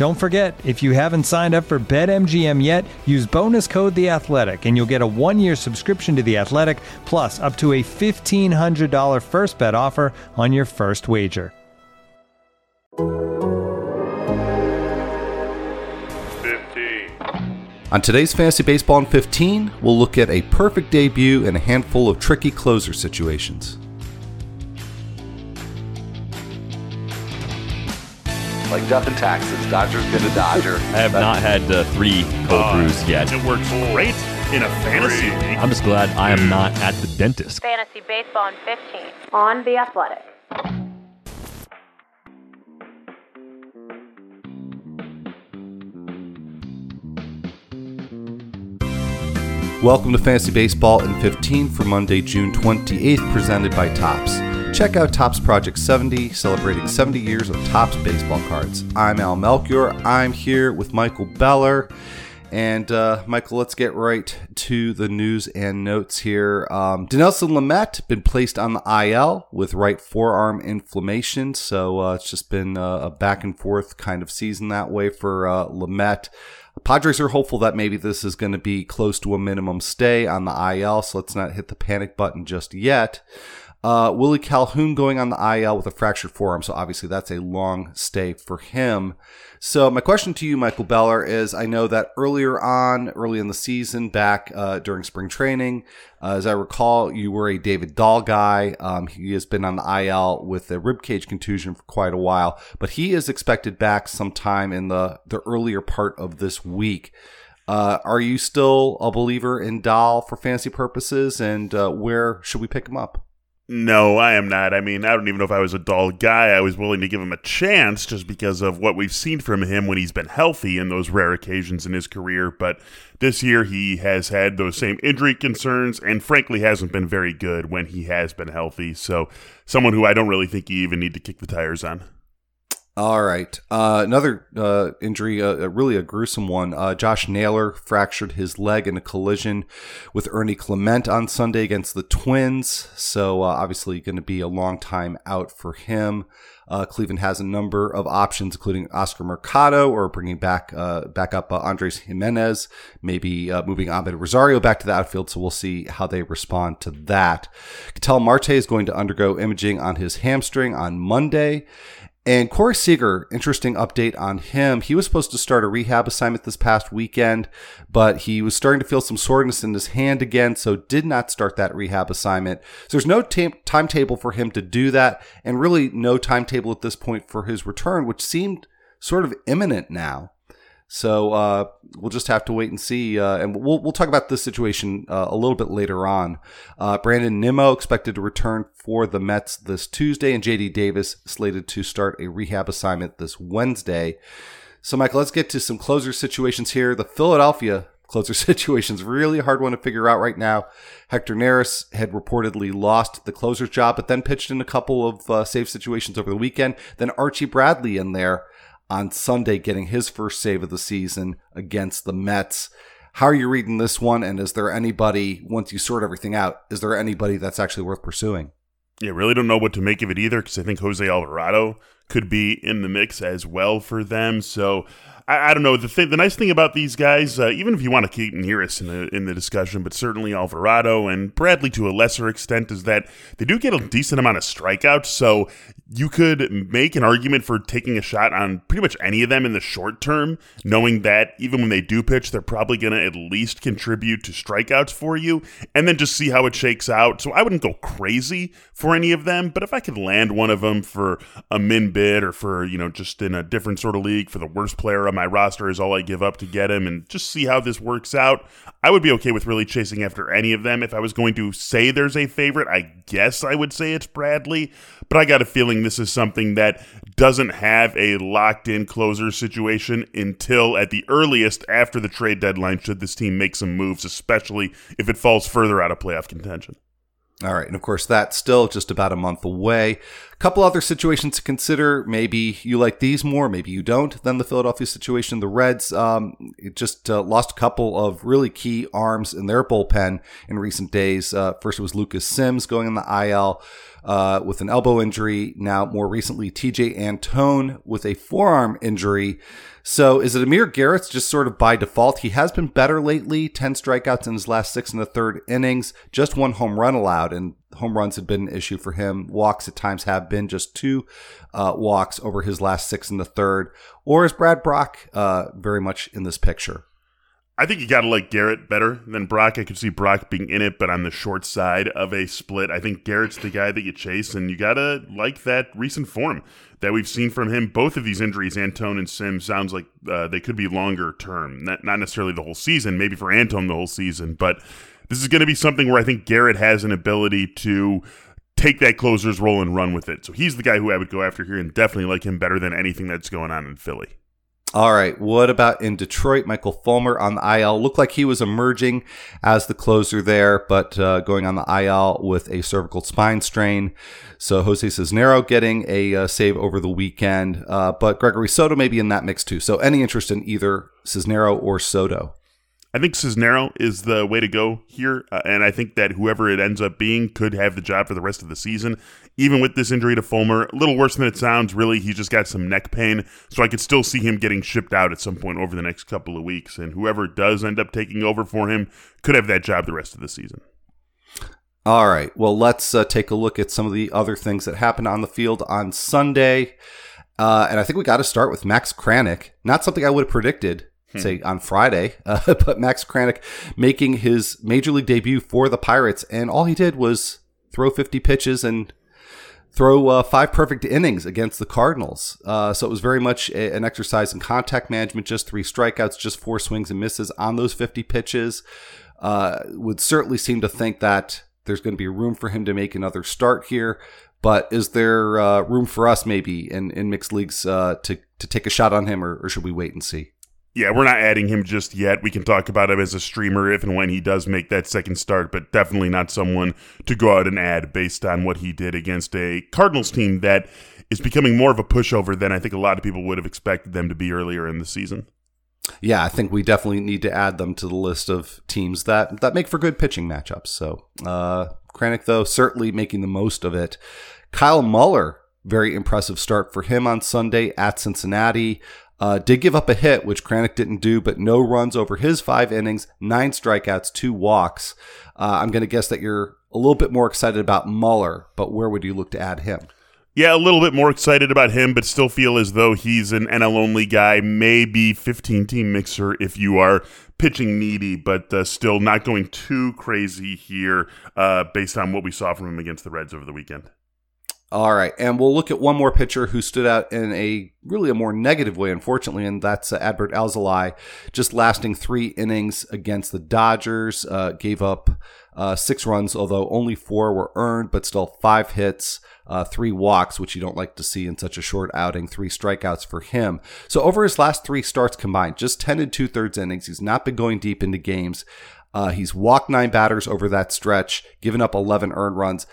Don't forget, if you haven't signed up for BetMGM yet, use bonus code The Athletic, and you'll get a one-year subscription to The Athletic, plus up to a fifteen hundred dollar first bet offer on your first wager. Fifteen. On today's Fantasy Baseball in 15, we'll look at a perfect debut and a handful of tricky closer situations. Like death and taxes. Dodger's been a Dodger. I have not had uh, three cold brews yet. It works great in a fantasy league. I'm just glad I am not at the dentist. Fantasy Baseball in 15 on The Athletic. Welcome to Fantasy Baseball in 15 for Monday, June 28th, presented by Topps. Check out Topps Project 70, celebrating 70 years of Topps baseball cards. I'm Al Melchior. I'm here with Michael Beller. And uh, Michael, let's get right to the news and notes here. Um, Dinelson Lamet been placed on the IL with right forearm inflammation, so uh, it's just been a back and forth kind of season that way for uh, Lamet. Padres are hopeful that maybe this is going to be close to a minimum stay on the IL, so let's not hit the panic button just yet. Uh, Willie Calhoun going on the IL with a fractured forearm, so obviously that's a long stay for him. So my question to you, Michael Beller, is: I know that earlier on, early in the season, back uh, during spring training, uh, as I recall, you were a David Dahl guy. Um, he has been on the IL with a ribcage contusion for quite a while, but he is expected back sometime in the the earlier part of this week. Uh, are you still a believer in Dahl for fantasy purposes, and uh, where should we pick him up? No, I am not. I mean, I don't even know if I was a Dahl guy. I was willing to give him a chance just because of what we've seen from him when he's been healthy in those rare occasions in his career. But this year, he has had those same injury concerns and frankly hasn't been very good when he has been healthy. So, someone who I don't really think you even need to kick the tires on. All right. Uh, another uh, injury, uh, really a gruesome one. Uh, Josh Naylor fractured his leg in a collision with Ernie Clement on Sunday against the Twins. So, uh, obviously, going to be a long time out for him. Uh, Cleveland has a number of options, including Oscar Mercado or bringing back back up Andres Gimenez, maybe moving Amed Rosario back to the outfield. So we'll see how they respond to that. Ketel Marte is going to undergo imaging on his hamstring on Monday. And Corey Seager, interesting update on him. He was supposed to start a rehab assignment this past weekend, but he was starting to feel some soreness in his hand again, so did not start that rehab assignment. So there's no t- timetable for him to do that, and really no timetable at this point for his return, which seemed sort of imminent now. So uh, we'll just have to wait and see, uh, and we'll we'll talk about this situation uh, a little bit later on. Uh, Brandon Nimmo expected to return for the Mets this Tuesday, and JD Davis slated to start a rehab assignment this Wednesday. So, Michael, let's get to some closer situations here. The Philadelphia closer situation is really a hard one to figure out right now. Hector Neris had reportedly lost the closer job, but then pitched in a couple of uh, save situations over the weekend. Then Archie Bradley in there on Sunday getting his first save of the season against the Mets. How are you reading this one? And is there anybody, once you sort everything out, is there anybody that's actually worth pursuing? Yeah, really don't know what to make of it either because I think Jose Alvarado could be in the mix as well for them. So I, I don't know. The thing, the nice thing about these guys, uh, even if you want to keep Neris in the in the discussion, but certainly Alvarado and Bradley to a lesser extent, is that they do get a decent amount of strikeouts. So you could make an argument for taking a shot on pretty much any of them in the short term, knowing that even when they do pitch, they're probably going to at least contribute to strikeouts for you, and then just see how it shakes out. So I wouldn't go crazy for any of them, but if I could land one of them for a min bid or for, you know, just in a different sort of league for the worst player on my roster is all I give up to get him and just see how this works out, I would be okay with really chasing after any of them. If I was going to say there's a favorite, I guess I would say it's Bradley, but I got a feeling this is something that doesn't have a locked in closer situation until at the earliest after the trade deadline, should this team make some moves, especially if it falls further out of playoff contention. All right. And of course, that's still just about a month away. A couple other situations to consider. Maybe you like these more, maybe you don't, Then the Philadelphia situation. The Reds um, just uh, lost a couple of really key arms in their bullpen in recent days. Uh, first, it was Lucas Sims going in the IL uh, with an elbow injury. Now, more recently, Tejay Antone with a forearm injury. So is it Amir Garrett's just sort of by default? He has been better lately, 10 strikeouts in his last six and a third innings, just one home run allowed, and home runs had been an issue for him. Walks at times have been just two uh, walks over his last six and the third. Or is Brad Brach uh, very much in this picture? I think you got to like Garrett better than Brach. I could see Brach being in it, but on the short side of a split. I think Garrett's the guy that you chase, and you got to like that recent form that we've seen from him. Both of these injuries, Antone and Sims, sounds like uh, they could be longer term, not, not necessarily the whole season, maybe for Antone the whole season, but this is going to be something where I think Garrett has an ability to take that closer's role and run with it. So he's the guy who I would go after here and definitely like him better than anything that's going on in Philly. All right. What about in Detroit? Michael Fulmer on the IL looked like he was emerging as the closer there, but uh, going on the IL with a cervical spine strain. So Jose Cisnero getting a uh, save over the weekend, uh, but Gregory Soto may be in that mix too. So any interest in either Cisnero or Soto? I think Cisnero is the way to go here, uh, and I think that whoever it ends up being could have the job for the rest of the season. Even with this injury to Fulmer, a little worse than it sounds. Really, he's just got some neck pain, so I could still see him getting shipped out at some point over the next couple of weeks. And whoever does end up taking over for him could have that job the rest of the season. All right. Well, let's uh, take a look at some of the other things that happened on the field on Sunday. Uh, and I think we got to start with Max Kranick. Not something I would have predicted. Say on Friday, uh, but Max Kranick making his major league debut for the Pirates, and all he did was throw 50 pitches and throw uh, five perfect innings against the Cardinals. Uh, so it was very much a, an exercise in contact management, just three strikeouts, just four swings and misses on those 50 pitches. Uh, would certainly seem to think that there's going to be room for him to make another start here. But is there uh, room for us maybe in, in mixed leagues uh, to, to take a shot on him, or, or should we wait and see? Yeah, we're not adding him just yet. We can talk about him as a streamer if and when he does make that second start, but definitely not someone to go out and add based on what he did against a Cardinals team that is becoming more of a pushover than I think a lot of people would have expected them to be earlier in the season. Yeah, I think we definitely need to add them to the list of teams that that make for good pitching matchups. So, uh, Kranick, though, certainly making the most of it. Kyle Muller, very impressive start for him on Sunday at Cincinnati. Uh, did give up a hit, which Kranick didn't do, but no runs over his five innings, nine strikeouts, two walks. Uh, I'm going to guess that you're a little bit more excited about Muller, but where would you look to add him? Yeah, a little bit more excited about him, but still feel as though he's an NL only guy, maybe 15 team mixer if you are pitching needy, but uh, still not going too crazy here uh, based on what we saw from him against the Reds over the weekend. All right, and we'll look at one more pitcher who stood out in a really a more negative way, unfortunately, and that's uh, Adbert Alzolay, just lasting three innings against the Dodgers. Uh, gave up uh, six runs, although only four were earned, but still five hits, uh, three walks, which you don't like to see in such a short outing, three strikeouts for him. So over his last three starts combined, just ten and two thirds innings, he's not been going deep into games. Uh, he's walked nine batters over that stretch, given up 11 earned runs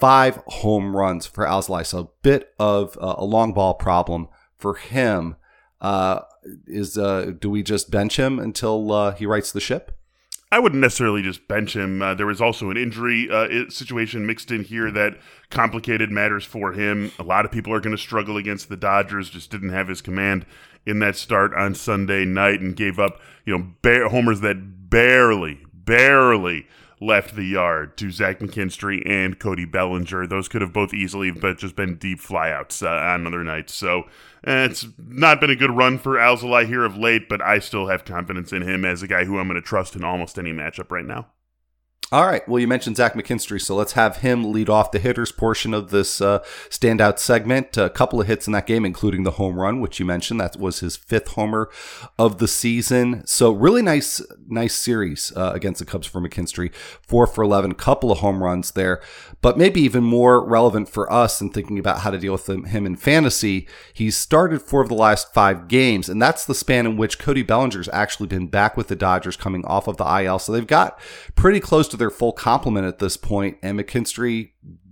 five home runs for Alzolay. So a bit of uh, a long ball problem for him. Uh, is uh, do we just bench him until uh, he rights the ship? I wouldn't necessarily just bench him. Uh, there was also an injury uh, situation mixed in here that complicated matters for him. A lot of people are going to struggle against the Dodgers. Just didn't have his command in that start on Sunday night and gave up, you know, homers that barely, barely left the yard to Zach McKinstry and Cody Bellinger. Those could have both easily but just been deep flyouts uh, on other nights. So eh, it's not been a good run for Alzolay here of late, but I still have confidence in him as a guy who I'm going to trust in almost any matchup right now. All right. Well, you mentioned Zach McKinstry, so let's have him lead off the hitters portion of this uh, standout segment. A couple of hits in that game, including the home run, which you mentioned. That was his fifth homer of the season. So really nice, nice series uh, against the Cubs for McKinstry. Four for 11, couple of home runs there. But maybe even more relevant for us in thinking about how to deal with him in fantasy, he's started four of the last five games, and that's the span in which Cody Bellinger's actually been back with the Dodgers coming off of the IL. So they've got pretty close to their full complement at this point, and McKinstry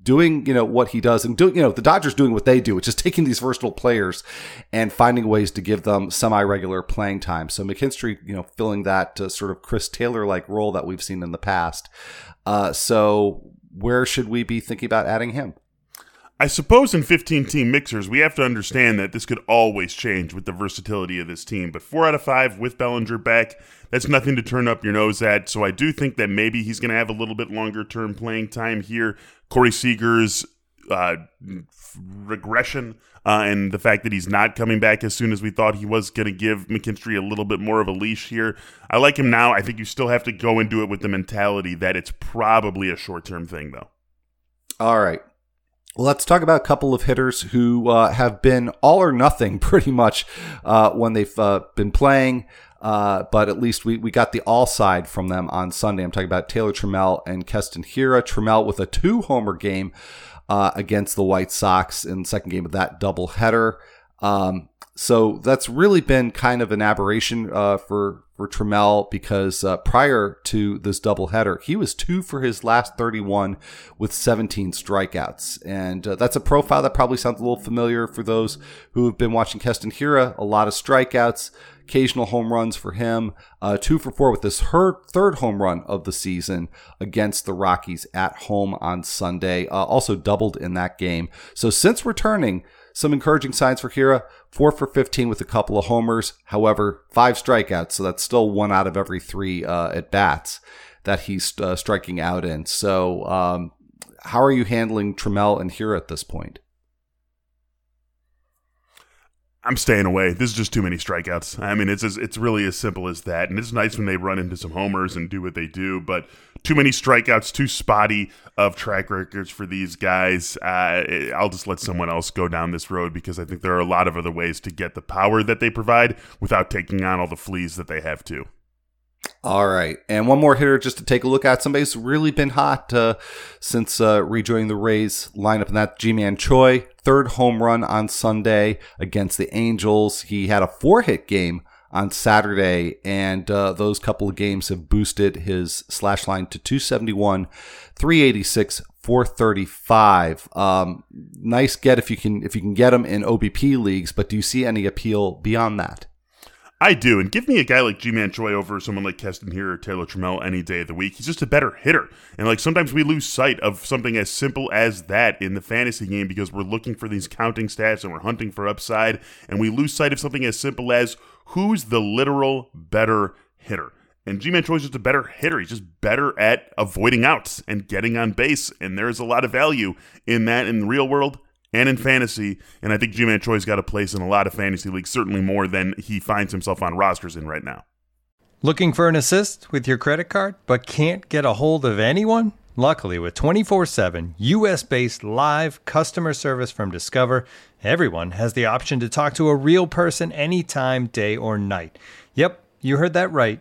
doing you know what he does and doing you know the Dodgers doing what they do, which is taking these versatile players and finding ways to give them semi-regular playing time. So McKinstry, you know, filling that uh, sort of Chris Taylor like role that we've seen in the past. Uh, so where should we be thinking about adding him? I suppose in 15 team mixers, we have to understand that this could always change with the versatility of this team. But four out of five with Bellinger back, that's nothing to turn up your nose at. So I do think that maybe he's going to have a little bit longer term playing time here. Corey Seager's uh, regression uh, and the fact that he's not coming back as soon as we thought he was going to give McKinstry a little bit more of a leash here. I like him now. I think you still have to go into it with the mentality that it's probably a short term thing, though. All right. Let's talk about a couple of hitters who uh, have been all or nothing pretty much uh, when they've uh, been playing. Uh, but at least we, we got the all side from them on Sunday. I'm talking about Taylor Trammell and Keston Hiura. Trammell with a two homer game uh, against the White Sox in the second game of that doubleheader. Um, so that's really been kind of an aberration uh, for for Trammell because uh, prior to this doubleheader, he was two for his last 31 with 17 strikeouts, and uh, that's a profile that probably sounds a little familiar for those who have been watching Keston Hiura. A lot of strikeouts, occasional home runs for him. Uh, two for four with this her third home run of the season against the Rockies at home on Sunday. Uh, also doubled in that game. So since returning, some encouraging signs for Hiura. Four for 15 with a couple of homers. However, five strikeouts. So that's still one out of every three uh, at bats that he's uh, striking out in. So, um, how are you handling Trammell and Hiura at this point? I'm staying away. This is just too many strikeouts. I mean, it's it's really as simple as that. And it's nice when they run into some homers and do what they do, but too many strikeouts, too spotty of track records for these guys. Uh, I'll just let someone else go down this road because I think there are a lot of other ways to get the power that they provide without taking on all the fleas that they have to. All right. And one more hitter just to take a look at. Somebody's really been hot uh, since uh, rejoining the Rays lineup, and that's Ji-Man Choi. Third home run on Sunday against the Angels. He had a four hit game on Saturday, and uh, those couple of games have boosted his slash line to 271, 386, 435. Um, nice get if you can if you can get him in OBP leagues, but do you see any appeal beyond that? I do, and give me a guy like Ji-Man Choi over someone like Keston Hiura or Taylor Trammell any day of the week. He's just a better hitter, and like sometimes we lose sight of something as simple as that in the fantasy game because we're looking for these counting stats and we're hunting for upside, and we lose sight of something as simple as who's the literal better hitter. And Ji-Man Choi is just a better hitter. He's just better at avoiding outs and getting on base, and there's a lot of value in that in the real world and in fantasy. And I think Ji-Man Choi's got a place in a lot of fantasy leagues, certainly more than he finds himself on rosters in right now. Looking for an assist with your credit card, but can't get a hold of anyone? Luckily, with 24 7 US based live customer service from Discover, everyone has the option to talk to a real person anytime, day or night. Yep, you heard that right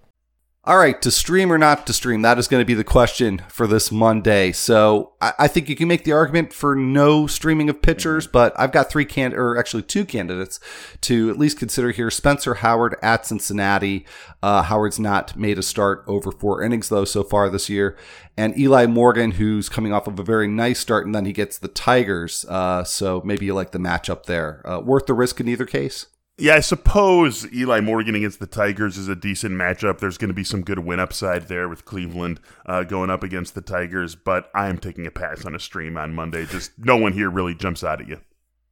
All right, to stream or not to stream, that is going to be the question for this Monday. So I, I think you can make the argument for no streaming of pitchers, but I've got three can or actually two candidates to at least consider here. Spencer Howard at Cincinnati. Uh, Howard's not made a start over four innings though so far this year, and Eli Morgan, who's coming off of a very nice start, and then he gets the Tigers. Uh, so maybe you like the matchup there. Uh, worth the risk in either case. Yeah, I suppose Eli Morgan against the Tigers is a decent matchup. There's going to be some good win upside there with Cleveland uh, going up against the Tigers, but I am taking a pass on a stream on Monday. Just no one here really jumps out at you.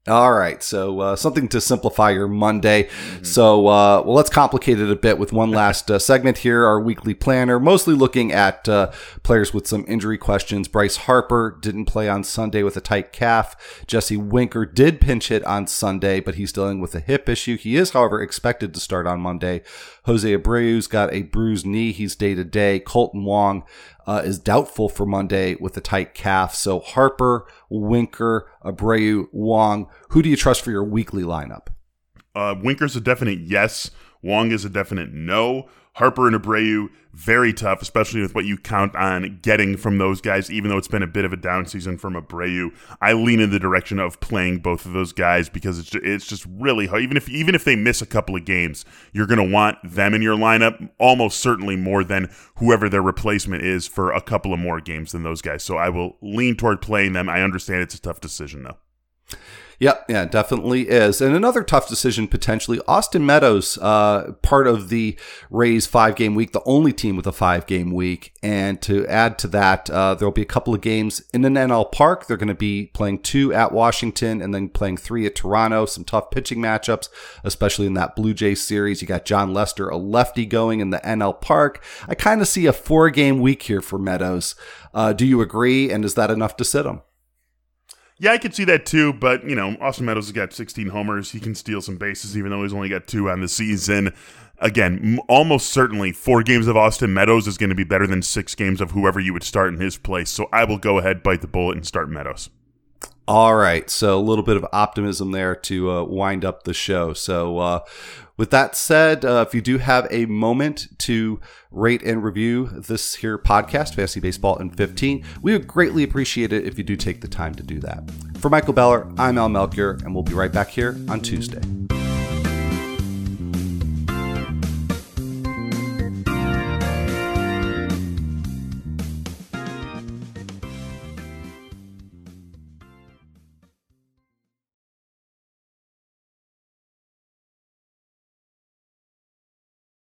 All right, so uh, something to simplify your Monday. Mm-hmm. So, uh, well, let's complicate it a bit with one last uh, segment here. Our weekly planner, mostly looking at uh, players with some injury questions. Bryce Harper didn't play on Sunday with a tight calf. Jesse Winker did pinch hit on Sunday, but he's dealing with a hip issue. He is, however, expected to start on Monday. Jose Abreu's got a bruised knee. He's day to day. Kolten Wong uh, is doubtful for Monday with a tight calf. So Harper, Winker, Abreu, Wong. Who do you trust for your weekly lineup? Uh, Winker's a definite yes. Wong is a definite no. Harper and Abreu, very tough, especially with what you count on getting from those guys, even though it's been a bit of a down season from Abreu. I lean in the direction of playing both of those guys because it's just, it's just really hard. Even if even if they miss a couple of games, you're going to want them in your lineup almost certainly more than whoever their replacement is for a couple of more games than those guys. So I will lean toward playing them. I understand it's a tough decision though. Yep, yeah, definitely is. And another tough decision potentially. Austin Meadows, uh, part of the Rays five game week, the only team with a five game week. And to add to that, uh, there'll be a couple of games in an NL Park. They're going to be playing two at Washington and then playing three at Toronto. Some tough pitching matchups, especially in that Blue Jays series. You got Jon Lester, a lefty, going in the NL Park. I kind of see a four game week here for Meadows. Uh, do you agree? And is that enough to sit him? Yeah, I could see that too, but you know, Austin Meadows has got 16 homers. He can steal some bases, even though he's only got two on the season. Again, almost certainly four games of Austin Meadows is going to be better than six games of whoever you would start in his place. So I will go ahead, bite the bullet, and start Meadows. All right, so a little bit of optimism there to uh, wind up the show. So, uh, with that said, uh, if you do have a moment to rate and review this here podcast, Fantasy Baseball in 15, we would greatly appreciate it if you do take the time to do that. For Michael Beller, I'm Al Melchior, and we'll be right back here on Tuesday.